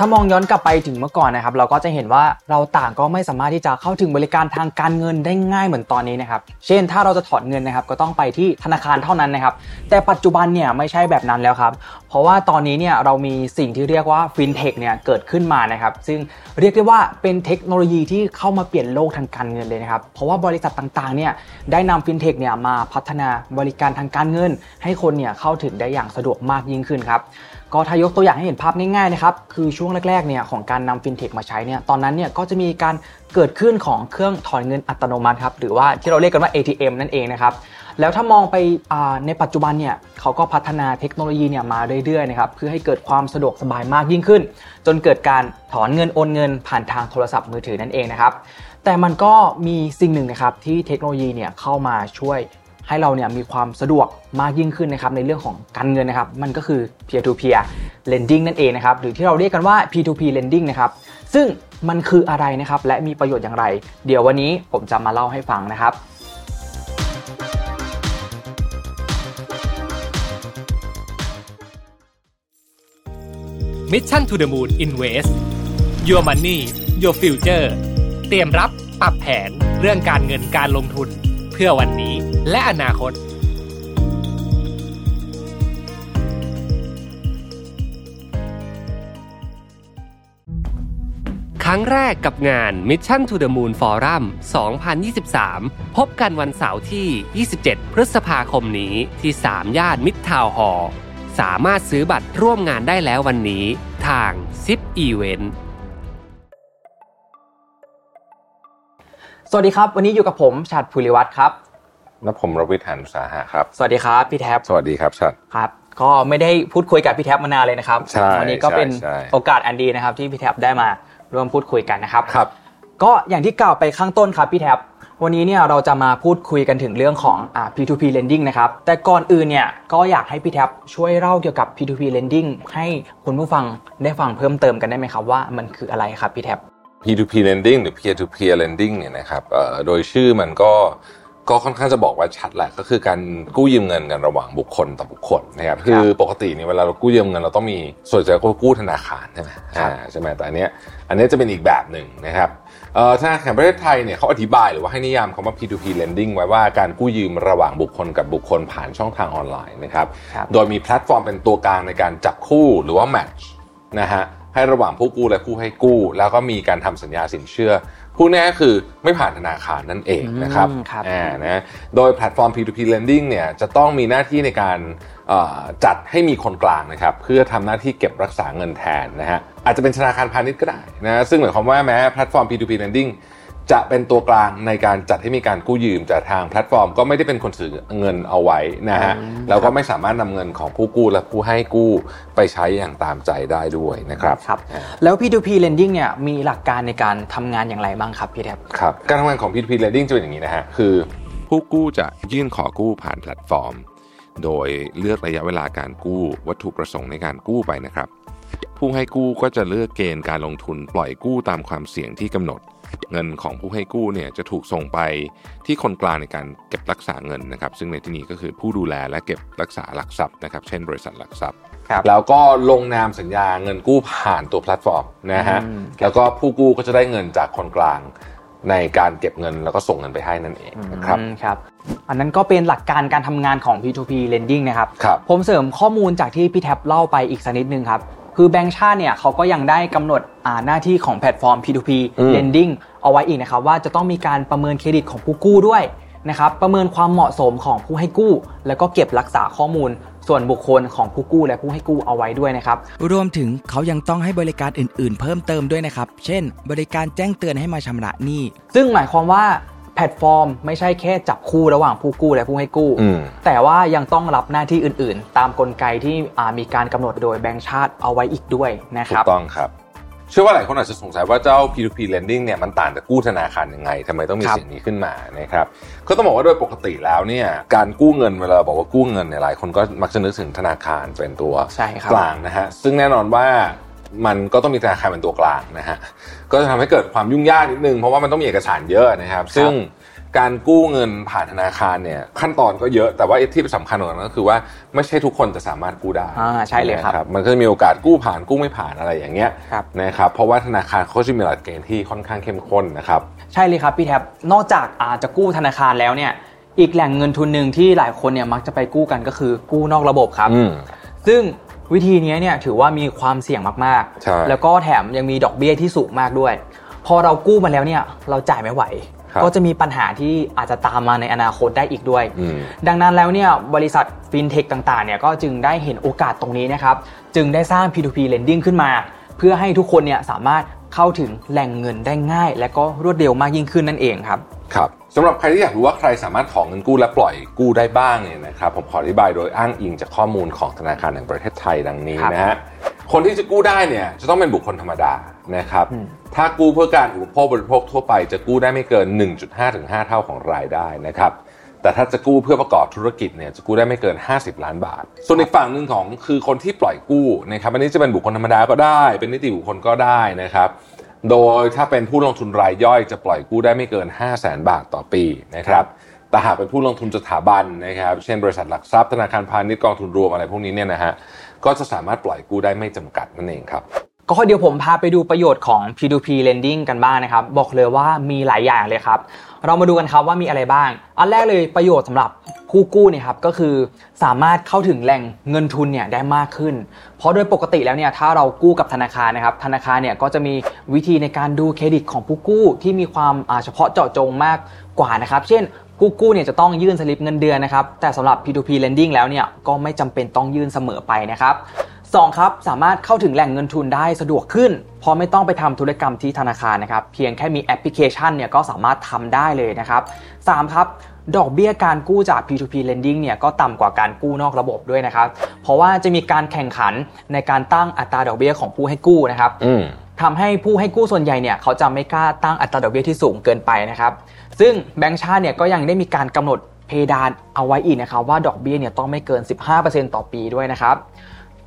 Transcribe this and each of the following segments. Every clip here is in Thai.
ถ้ามองย้อนกลับไปถึงเมื่อก่อนนะครับ เราก็จะเห็นว่าเราต่างก็ไม่สามารถที่จะเข้าถึงบริการทางการเงินได้ง่ายเหมือนตอนนี้นะครับ เช่นถ้าเราจะถอนเงินนะครับ ก็ต้องไปที่ธนาคารเท่านั้นนะครับ แต่ปัจจุบันเนี่ยไม่ใช่แบบนั้นแล้วครับ เพราะว่าตอนนี้เนี่ยเรามีสิ่งที่เรียกว่าฟินเทคเนี่ยเกิดขึ้นมานะครับ ซึ่งเรียกได้ว่าเป็นเทคโนโลยีที่เข้ามาเปลี่ยนโลกทางการเงินเลยนะครับ เพราะว่าบริษัทต่างๆเนี่ยได้นำฟินเทคเนี่ยมาพัฒนาบริการทางการเงิน ให้คนเนี่ยเข้าถึงได้อย่างสะดวกมากยิ่งขึ้นครับ ก็ถ้ายกตัวอย่างให้เห็นภาพง่ายๆนะครับ คือช่วงแรกๆเนี่ยของการนำฟินเทคมาใช้เนี่ยตอนนั้นเนี่ยก็จะมีการเกิดขึ้นของเครื่องถอนเงินอัตโนมัติครับหรือว่าที่เราเรียกกันว่า ATM นั่นเองนะครับแล้วถ้ามองไปในปัจจุบันเนี่ยเขาก็พัฒนาเทคโนโลยีเนี่ยมาเรื่อยๆนะครับเพื่อให้เกิดความสะดวกสบายมากยิ่งขึ้น จนเกิดการถอนเงินโอนเงินผ่านทางโทรศัพท์มือถือนั่นเองนะครับแต่มันก็มีสิ่งหนึ่งนะครับที่เทคโนโลยีเนี่ยเข้ามาช่วย ให้เราเนี่ยมีความสะดวกมากยิ่งขึ้นนะครับในเรื่องของการเงินนะครับ มันก็คือ peer to peer lending นั่นเองนะครับหรือที่เราเรียกกันว่า P2P lending นะครับซึ่งมันคืออะไรนะครับและมีประโยชน์อย่างไร เดี๋ยววันนี้ผมจะมาเล่าให้ฟังนะครับ Mission to the Moon Invest Your Money Your Future เตรียมรับปรับแผนเรื่องการเงินการลงทุนเพื่อวันนี้ และอนาคตครั้งแรกกับงาน Mission to the Moon Forum 2023 พบกันวันเสาร์ที่ 27 พฤษภาคมนี้ที่ 3 ย่านมิตรทาวน์ฮอร์สามารถซื้อบัตรร่วมงานได้แล้ววันนี้ทาง Zip Event สวัสดีครับ วันนี้อยู่กับผม ชัดภูริวัตรครับ และผมรวิทยานุสาหะครับ สวัสดีครับพี่แท็บ สวัสดีครับชัดครับ ก็ไม่ได้พูดคุยกับพี่แท็บมานานเลยนะครับใช่วันี้ก็เป็นใช่ใช่โอกาสอันดีนะครับ ที่พี่แท็บได้มาร่วมพูดคุยกันนะครับครับ ก็อย่างที่กล่าวไปข้างต้นครับพี่แท็บ วันนี้เนี่ยเราจะมาพูดคุยกันถึงเรื่องของอ่า P2P lending นะครับ แต่ก่อนอื่นเนี่ยก็อยากให้พี่แท็บช่วยเล่าเกี่ยวกับ P2P lending ให้คุณผู้ฟังได้ฟังเพิ่มเติมกันได้ไหมครับว่ามันคืออะไรครับพี่แท็บ P2P lending หรือ peer to peer lending เนี่ยนะครับเอ่อโดยชื่อมันก็ ก็ค่อนข้างจะบอกว่าชัดแหละก็คือการกู้ยืมเงินกันระหว่างบุคคลต่อบุคคลนะครับคือปกติเนี่ยเวลาเรากู้ยืมเงินเราต้องมีส่วนใหญ่ก็กู้ธนาคารใช่ไหมครับอ่าใช่ไหมแต่อันเนี้ยอันเนี้ยจะเป็นอีกแบบหนึ่งนะครับเอ่อธนาคารแห่งประเทศไทยเนี่ยเขาอธิบายหรือว่าให้นิยามคำว่า P2P lending ไว้ว่าการกู้ยืมระหว่างบุคคลกับบุคคลผ่านช่องทางออนไลน์นะครับครับโดยมีแพลตฟอร์มเป็นตัวกลางในการจับคู่หรือว่า match นะฮะให้ระหว่างผู้กู้และผู้ให้กู้ แล้วก็มีการทำสัญญาสินเชื่อ ผู้แน่ก็คือไม่ผ่านธนาคารนั่นเองนะครับอืมครับอ่านะโดยแพลตฟอร์ม P2P lending เนี่ยจะต้องมีหน้าที่ในการเอ่อจัดให้มีคนกลางนะครับเพื่อทำหน้าที่เก็บรักษาเงินแทนนะฮะอาจจะเป็นธนาคารพาณิชย์ก็ได้นะซึ่งหมายความว่าแม้แพลตฟอร์ม P2P lending จะเป็นตัวกลางในการจัดให้มีการกู้ยืมจากทางแพลตฟอร์ม ก็ไม่ได้เป็นคนถือเงินเอาไว้นะฮะอืมแล้วก็ไม่สามารถนำเงินของผู้กู้และผู้ให้กู้ไปใช้อย่างตามใจได้ด้วยนะครับครับอ่าแล้ว P2P lending เนี่ยมีหลักการในการทำงานอย่างไรบ้างครับพี่แท็บครับการทำงานของ P2P lending จะเป็นอย่างนี้นะฮะคือ ผู้กู้จะยื่นขอกู้ผ่านแพลตฟอร์ม โดยเลือกระยะเวลาการกู้วัตถุประสงค์ในการกู้ไปนะครับ ผู้ให้กู้ก็จะเลือกเกณฑ์การลงทุนปล่อยกู้ตามความเสี่ยงที่กำหนด เงินของผู้ให้กู้เนี่ยจะถูกส่งไปที่คนกลางในการเก็บรักษาเงินนะครับ ซึ่งในที่นี้ก็คือผู้ดูแลและเก็บรักษาหลักทรัพย์นะครับ เช่นบริษัทหลักทรัพย์ครับแล้วก็ลงนามสัญญาเงินกู้ผ่านตัวแพลตฟอร์มนะฮะอืมแล้วก็ผู้กู้ก็จะได้เงินจากคนกลางในการเก็บเงินแล้วก็ส่งเงินไปให้นั่นเองนะครับอืมครับ อันนั้นก็เป็นหลักการการทำงานของ P2P lending นะครับครับผมเสริมข้อมูลจากที่พี่แท็บเล่าไปอีกสักนิดนึงครับ คือแบงก์ชาติเนี่ยเขาก็ยังได้กำหนดอ่าหน้าที่ของแพลตฟอร์ม P2P อืม lending เอาไว้อีกนะครับว่าจะต้องมีการประเมินเครดิตของผู้กู้ด้วยนะครับประเมินความเหมาะสมของผู้ให้กู้ แล้วก็เก็บรักษาข้อมูล ส่วนบุคคลของผู้กู้และผู้ให้กู้เอาไว้ด้วยนะครับรวมถึงเขายังต้องให้บริการอื่น ๆ เพิ่มเติมด้วยนะครับ เช่น บริการแจ้งเตือนให้มาชำระหนี้ซึ่งหมายความว่า แพลตฟอร์มไม่ใช่แค่จับคู่ระหว่างผู้กู้และผู้ให้กู้อืมแต่ว่ายังต้องรับหน้าที่อื่น ๆ ตามกลไกที่อ่ามีการกำหนดโดยแบงก์ชาติเอาไว้อีกด้วยนะคถูรับกต้องครับเชื่อว่าหลายคนอาจจะสงสัยว่าเจ้า P2P lending เนี่ยมันต่างจากกู้ธนาคารยังไงทำไมต้องมีครับสิ่งนี้ขึ้นมานะครับก็ต้องบอกว่าโดยปกติแล้วเนี่ยการกู้เงินเวลาบอกว่ากู้เงินเนี่ยหลายคนก็มักจะนึกถึงธนาคารเป็นตัวใช่ครับกลางนะฮะซึ่งแน่นอนว่า มันก็ต้องมีธนาคารเป็นตัวกลางนะฮะก็จะทำให้เกิดความยุ่งยากนิดนึงเพราะว่ามันต้องมีเอกสารเยอะนะครับ ซึ่งการกู้เงินผ่านธนาคารเนี่ยขั้นตอนก็เยอะแต่ว่าที่สำคัญกว่านั้นก็คือว่าไม่ใช่ทุกคนจะสามารถกู้ได้อ่าใช่เลยครับนะมันก็จะมีโอกาสกู้ผ่านกู้ไม่ผ่านอะไรอย่างเงี้ยครับนะครับเพราะว่าธนาคารเขาจะมีหลักเกณฑ์ที่ค่อนข้างเข้มข้นนะครับใช่เลยครับพี่แท็บนอกจากอาจจะกู้ธนาคารแล้วเนี่ยอีกแหล่งเงินทุนหนึ่งที่หลายคนเนี่ยมักจะไปกู้กันก็คือกู้นอกระบบครับอืมซึ่ง วิธีนี้เนี่ยถือว่ามีความเสี่ยงมากใช่ๆแล้วก็แถมยังมีดอกเบี้ยที่สูงมากด้วย พอเรากู้มาแล้วเนี่ยเราจ่ายไม่ไหวครับก็จะมีปัญหาที่อาจจะตามมาในอนาคตได้อีกด้วยอืมดังนั้นแล้วเนี่ยบริษัทฟินเทคต่างๆเนี่ยก็จึงได้เห็นโอกาสตรงนี้นะครับ จึงได้สร้าง P2P lending ขึ้นมา เพื่อให้ทุกคนเนี่ยสามารถเข้าถึงแหล่งเงินได้ง่าย และก็รวดเร็วมากยิ่งขึ้นนั่นเองครับ ครับ สำหรับใครที่อยากรู้ว่าใครสามารถของเงินกู้และปล่อยกู้ได้บ้างเนี่ยนะครับผมขออธิบายโดยอ้างอิงจากข้อมูลของธนาคารแห่งประเทศไทยดังนี้ครับนะฮะคนที่จะกู้ได้เนี่ยจะต้องเป็นบุคคลธรรมดานะครับอืมถ้ากู้เพื่อการอุปโภคบริโภคทั่วไปจะกู้ได้ไม่เกิน 1.5ถึง5เท่าของรายได้นะครับแต่ถ้าจะกู้เพื่อประกอบธุรกิจเนี่ยจะกู้ได้ไม่เกิน 50 ล้านบาท ส่วนอีกฝั่งหนึ่งของคือคนที่ปล่อยกู้นะครับอันนี้จะเป็นบุคคลธรรมดาก็ได้ เป็นนิติบุคคลก็ได้นะครับ โดยถ้าเป็นผู้ลงทุนรายย่อยจะปล่อยกู้ได้ไม่เกิน 5 0 0แสนบาทต่อปีนะครับ แต่หากเป็นผู้ลงทุนสถาบันนะครับ เช่นบริษัทหลักทรัพย์ธนาคารพาณิชย์กองทุนรวมอะไรพวกนี้เนี่ยนะฮะ ก็จะสามารถปล่อยกู้ได้ไม่จำกัดนั่นเองครับ ก็เดี๋ยวผมพาไปดูประโยชน์ของ P2P lending กันบ้างนะครับ บอกเลยว่ามีหลายอย่างเลยครับ เรามาดูกันครับว่ามีอะไรบ้าง อันแรกเลยประโยชน์สำหรับผู้กู้เนี่ยครับก็คือสามารถเข้าถึงแหล่งเงินทุนเนี่ยได้มากขึ้น เพราะโดยปกติแล้วเนี่ยถ้าเรากู้กับธนาคารนะครับธนาคารเนี่ยก็จะมีวิธีในการดูเครดิตของผู้กู้ที่มีความเฉพาะเจาะจงมากกว่านะครับ เช่นกู้กู้เนี่ยจะต้องยื่นสลิปเงินเดือนนะครับแต่สำหรับ P2P lending แล้วเนี่ยก็ไม่จำเป็นต้องยื่นเสมอไปนะครับ สองครับสามารถเข้าถึงแหล่งเงินทุนได้สะดวกขึ้น เพราะไม่ต้องไปทำธุรกรรมที่ธนาคารนะครับ เพียงแค่มีแอปพลิเคชันเนี่ยก็สามารถทำได้เลยนะครับสามครับดอกเบี้ยการกู้จาก P2P lending เนี่ยก็ต่ำกว่าการกู้นอกระบบด้วยนะครับ เพราะว่าจะมีการแข่งขันในการตั้งอัตราดอกเบี้ยของผู้ให้กู้นะครับอืมทำให้ผู้ให้กู้ส่วนใหญ่เนี่ยเขาจะไม่กล้าตั้งอัตราดอกเบี้ยที่สูงเกินไปนะครับ ซึ่งแบงก์ชาติเนี่ยก็ยังได้มีการกำหนดเพดานเอาไว้อีกนะครับว่าดอกเบี้ยเนี่ยต้องไม่เกิน 15%ต่อปีด้วยนะครับ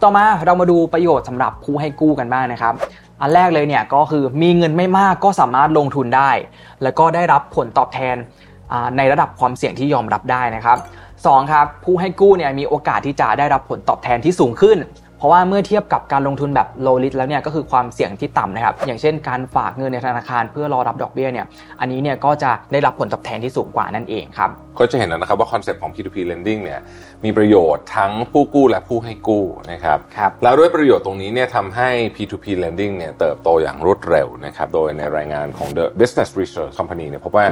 ต่อมาเรามาดูประโยชน์สำหรับผู้ให้กู้กันบ้างนะครับ อันแรกเลยเนี่ยก็คือมีเงินไม่มากก็สามารถลงทุนได้ แล้วก็ได้รับผลตอบแทนในระดับความเสี่ยงที่ยอมรับได้นะครับสองครับ ผู้ให้กู้เนี่ยมีโอกาสที่จะได้รับผลตอบแทนที่สูงขึ้น เพราะว่าเมื่อเทียบกับการลงทุนแบบ low risk แล้วเนี่ยก็คือความเสี่ยงที่ต่ำนะครับ อย่างเช่นการฝากเงินในธนาคารเพื่อรอรับดอกเบี้ยเนี่ย อันนี้เนี่ยก็จะได้รับผลตอบแทนที่สูงกว่านั่นเองครับ ก็จะเห็นแล้วนะครับว่าคอนเซ็ปต์ของ P2P lending เนี่ยมีประโยชน์ทั้งผู้กู้และผู้ให้กู้นะครับครับแล้วด้วยประโยชน์ตรงนี้เนี่ยทำให้ P2P lending เนี่ยเติบโตอย่างรวดเร็วนะครับ โดยในรายงานของ The Business Research Company เนี่ยพบว่า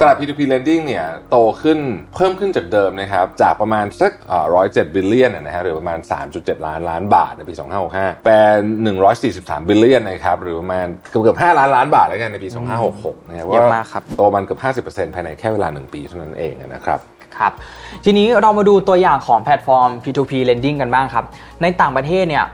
ตลาด P2P lending เนี่ยโตขึ้นเพิ่มขึ้นจากเดิมนะครับจากประมาณสักร้อยเจ็ด billion นะฮะหรือประมาณ 3.7 ล้านล้านบาทในปี 2565 เป็น 143 billion นะครับหรือประมาณเกือบเกือบ5ล้านล้านบาทแล้วกันในปี 2566นะครับเยอะมากครับโตมันเกือบ50%ภายในแค่เวลา 1 ปีเท่านั้นเองนะครับครับทีนี้เรามาดูตัวอย่างของแพลตฟอร์ม P2P lending กันบ้างครับ ในต่างประเทศเนี่ย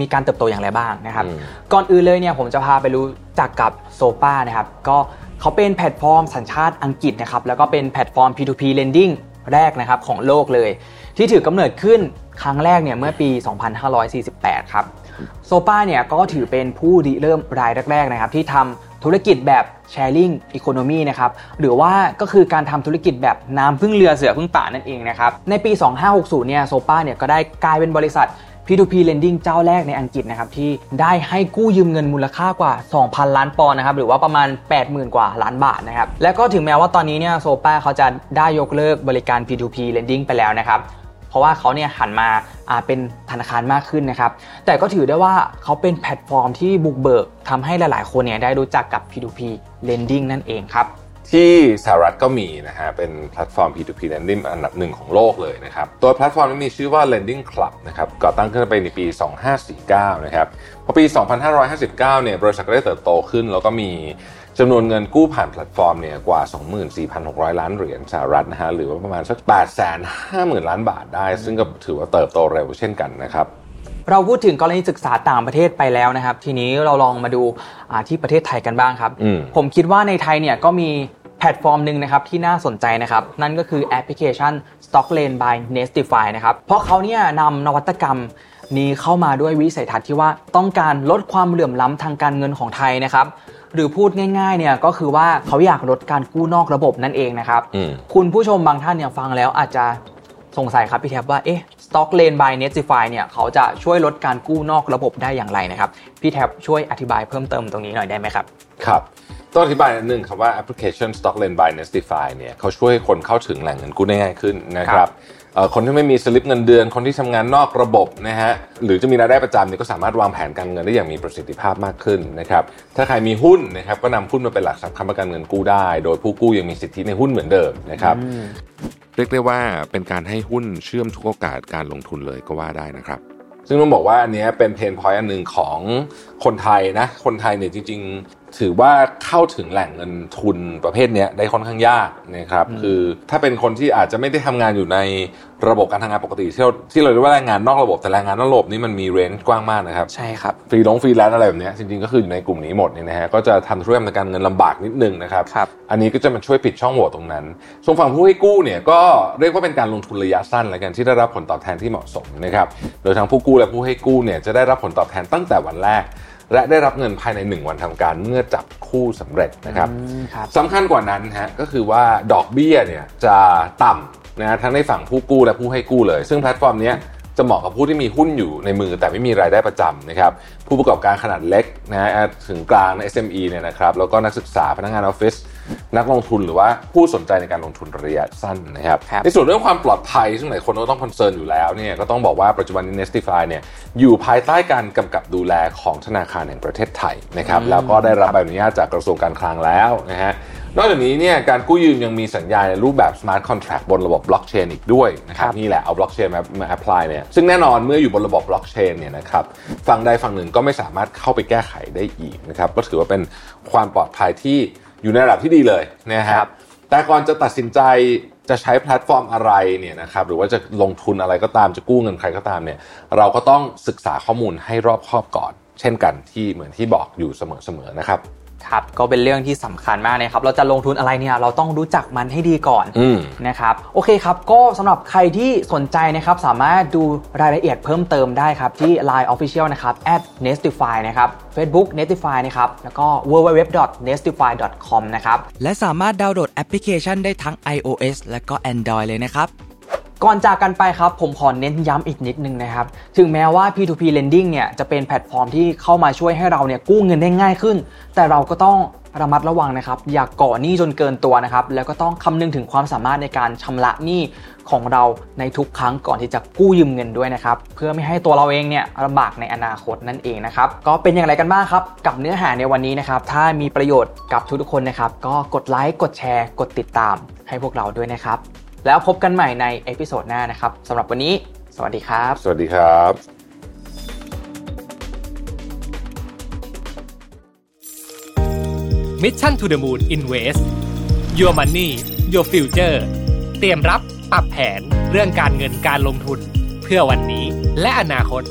มีการเติบโตอย่างไรบ้างนะครับอืมก่อนอื่นเลยเนี่ยผมจะพาไปรู้จักกับ Zopa นะครับ ก็เขาเป็นแพลตฟอร์มสัญชาติอังกฤษนะครับ แล้วก็เป็นแพลตฟอร์ม P2P lending แรกนะครับของโลกเลย ที่ถือกำเนิดขึ้นครั้งแรกเนี่ยเมื่อปี 2548 ครับโซปาเนี่ยก็ถือเป็นผู้ริเริ่มรายแรกๆนะครับที่ทำธุรกิจแบบ sharing economy นะครับ หรือว่าก็คือการทำธุรกิจแบบน้ำพึ่งเรือเสือพึ่งป่านั่นเองนะครับ ในปี 2560 เนี่ยโซปาเนี่ยก็ได้กลายเป็นบริษัท P2P lending เจ้าแรกในอังกฤษนะครับที่ได้ให้กู้ยืมเงินมูลค่ากว่า 2,000 ล้านปอนด์นะครับหรือว่าประมาณ 80,000 กว่าล้านบาทนะครับและก็ถึงแม้ว่าตอนนี้เนี่ย Zopa เขาจะได้ยกเลิกบริการ P2P lending ไปแล้วนะครับเพราะว่าเขาเนี่ยหันมาเป็นธนาคารมากขึ้นนะครับ แต่ก็ถือได้ว่าเขาเป็นแพลตฟอร์มที่บุกเบิกทำให้หลายๆ คนเนี่ยได้รู้จักกับ P2P lending นั่นเองครับ ที่สหรัฐก็มีนะฮะเป็นแพลตฟอร์ม P2P lending อันดับหนึ่งของโลกเลยนะครับ ตัวแพลตฟอร์มนี้มีชื่อว่า Lending Club นะครับก่อตั้งขึ้นไปในปี 2549 นะครับพอปี 2559 เนี่ยบริษัทก็ได้เติบโตขึ้น แล้วก็มีจำนวนเงินกู้ผ่านแพลตฟอร์มเนี่ยกว่า 24,600 ล้านเหรียญสหรัฐนะฮะหรือว่าประมาณสัก 850,000 ล้านบาทได้ ซึ่งก็ถือว่าเติบโตเร็วเช่นกันนะครับเราพูดถึงกรณีศึกษาต่างประเทศไปแล้วนะครับ ทีนี้เราลองมาดูอ่าที่ประเทศไทยกันบ้างครับอืมผมคิดว่าในไทยเนี่ยก็มีแพลตฟอร์มหนึ่งนะครับที่น่าสนใจนะครับนั่นก็คือแอปพลิเคชัน Stock Lend by Nestifly นะครับเพราะเขาเนี่ยนำนวัตกรรมนี้เข้ามาด้วยวิสัยทัศน์ที่ว่าต้องการลดความเหลื่อมล้ำทางการเงินของไทยนะครับหรือพูดง่ายๆเนี่ยก็คือว่าเขาอยากลดการกู้นอกระบบนั่นเองนะครับอืมคุณผู้ชมบางท่านเนี่ยฟังแล้วอาจจะสงสัยครับพี่แท็บว่าเอ๊ะ Stock Lane by Netify เนี่ยเขาจะช่วยลดการกู้นอกระบบได้อย่างไรนะครับ พี่แท็บช่วยอธิบายเพิ่มเติมตรงนี้หน่อยได้ไหมครับ ครับต้องอธิบายนิดนึงครับว่าแอปพลิเคชัน Stockland by Nestify เนี่ยเขาช่วยให้คนเข้าถึงแหล่งเงินกู้ได้ง่ายขึ้นนะคครัรับบเอ่อคนที่ไม่มีสลิปเงินเดือน คนที่ทำงานนอกระบบนะฮะหรือจะมีรายได้ประจำเนี่ยก็สามารถวางแผนการเงินได้อย่างมีประสิทธิภาพมากขึ้นนะครับถ้าใครมีหุ้นนะครับก็นำหุ้นมาเป็นหลักทรัพย์ค้ำประกันเงินกู้ได้ โดยผู้กู้ยังมีสิทธิในหุ้นเหมือนเดิมนะครับ เรียกได้ว่าเป็นการให้หุ้นเชื่อมทุกโอกาสการลงทุนเลยก็ว่าได้นะครับ ซึ่งต้องบอกว่าอันนี้เป็นเพนพอยต์อันหนึ่งของคนไทยนะ คนไทยเนี่ยจริงๆ ถือว่าเข้าถึงแหล่งเงินทุนประเภทเนี้ยได้ค่อนข้างยากนะครับคือถ้าเป็นคนที่อาจจะไม่ได้ทำงานอยู่ในระบบการทำงานปกติที่เราที่เราเรียกว่าแรงงานนอกระบบแต่แรงงานนอกระบบนี่มันมีเรนจ์กว้างมากนะครับใช่ครับฟรีลงฟรีแลนซ์อะไรแบบเนี้ยจริงๆก็คืออยู่ในกลุ่มนี้หมดเนี่ยนะฮะก็จะทำธุรกรรมทางการเงินลำบากนิดนึงนะครับครับอันนี้ก็จะมาช่วยปิดช่องโหว่ตรงนั้นส่วนฝั่งผู้ให้กู้เนี่ยก็เรียกว่าเป็นการลงทุนระยะสั้นแล้วกันที่ได้รับผลตอบแทนที่เหมาะสมนะครับโดยทั้งผู้กู้และผู้ให้กู้เนี่ยจะได้รับผลตอบแทนตั้งแต่วันแรก และได้รับเงินภายใน 1 วันทำการเมื่อจับคู่สำเร็จนะครับอืมครับสำคัญกว่านั้นฮะก็คือว่าดอกเบี้ยเนี่ยจะต่ำนะทั้งในฝั่งผู้กู้และผู้ให้กู้เลย ซึ่งแพลตฟอร์มเนี้ยจะเหมาะกับผู้ที่มีหุ้นอยู่ในมือแต่ไม่มีรายได้ประจำนะครับผู้ประกอบการขนาดเล็กนะฮะถึงกลางใน SME เนี่ยนะครับแล้วก็นักศึกษาพนักงานออฟฟิศ นักลงทุนหรือว่าผู้สนใจในการลงทุนระยะสั้นนะครับครับในส่วนเรื่องความปลอดภัย ซึ่งหลายคนก็ต้อง concern อยู่แล้วเนี่ยก็ต้องบอกว่าปัจจุบันนี้ Nestifly เนี่ยอยู่ภายใต้การกำกับดูแลของธนาคารแห่งประเทศไทยนะครับแล้วก็ได้รับใบอนุญาตจากกระทรวงการคลังแล้วนะฮะนอกจากนี้เนี่ยการกู้ยืมยังมีสัญญาในรูปแบบ Smart Contract บนระบบ Blockchain อีกด้วยนะครับครับนี่แหละเอา Blockchain มามา apply เนี่ยซึ่งแน่นอนเมื่ออยู่บนระบบ Blockchain เนี่ยนะครับฝั่งใดฝั่งหนึ่งก็ไม่สามารถเข้าไปแก้ไขได้อีกนะครับก็ถือว่าเป็นความปลอดภัยที่ อยู่ในระดับที่ดีเลยนะฮะแต่ก่อนจะตัดสินใจจะใช้แพลตฟอร์มอะไรเนี่ยนะครับหรือว่าจะลงทุนอะไรก็ตามจะกู้เงินใครก็ตามเนี่ยเราก็ต้องศึกษาข้อมูลให้รอบคอบก่อน เช่นกันที่เหมือนที่บอกอยู่เสมอๆนะครับ ครับก็เป็นเรื่องที่สำคัญมากนะครับ เราจะลงทุนอะไรเนี่ยเราต้องรู้จักมันให้ดีก่อนอืมนะครับโอเคครับ ก็สำหรับใครที่สนใจนะครับ สามารถดูรายละเอียดเพิ่มเติมได้ครับ ที่ Line Official นะครับ @nestify นะครับ Facebook nestify นะครับ แล้วก็ www.nestify.com นะครับ และสามารถดาวน์โหลดแอปพลิเคชันได้ทั้ง iOS และก็ Android เลยนะครับ ก่อนจากกันไปครับผมขอเน้นย้ำอีกนิดนึงนะครับ ถึงแม้ว่า P2P Lending เนี่ยจะเป็นแพลตฟอร์มที่เข้ามาช่วยให้เราเนี่ยกู้เงินได้ง่ายขึ้น แต่เราก็ต้องระมัดระวังนะครับ อย่ากก่อหนี้จนเกินตัวนะครับ แล้วก็ต้องคำนึงถึงความสามารถในการชำระหนี้ของเราในทุกครั้งก่อนที่จะกู้ยืมเงินด้วยนะครับ เพื่อไม่ให้ตัวเราเองเนี่ยลำบากในอนาคตนั่นเองนะครับ ก็เป็นอย่างไรกันบ้างครับ กับเนื้อหาในวันนี้นะครับ ถ้ามีประโยชน์กับทุกๆคนนะครับ ก็กดไลค์กดแชร์ กดติดตามให้พวกเราด้วยนะครับ แล้วพบกันใหม่ใน episode หน้านะครับสำหรับวันนี้ สวัสดีครับ สวัสดีครับ Mission to the Moon Invest Your Money Your Future เตรียมรับปรับแผนเรื่องการเงินการลงทุนเพื่อวันนี้และอนาคต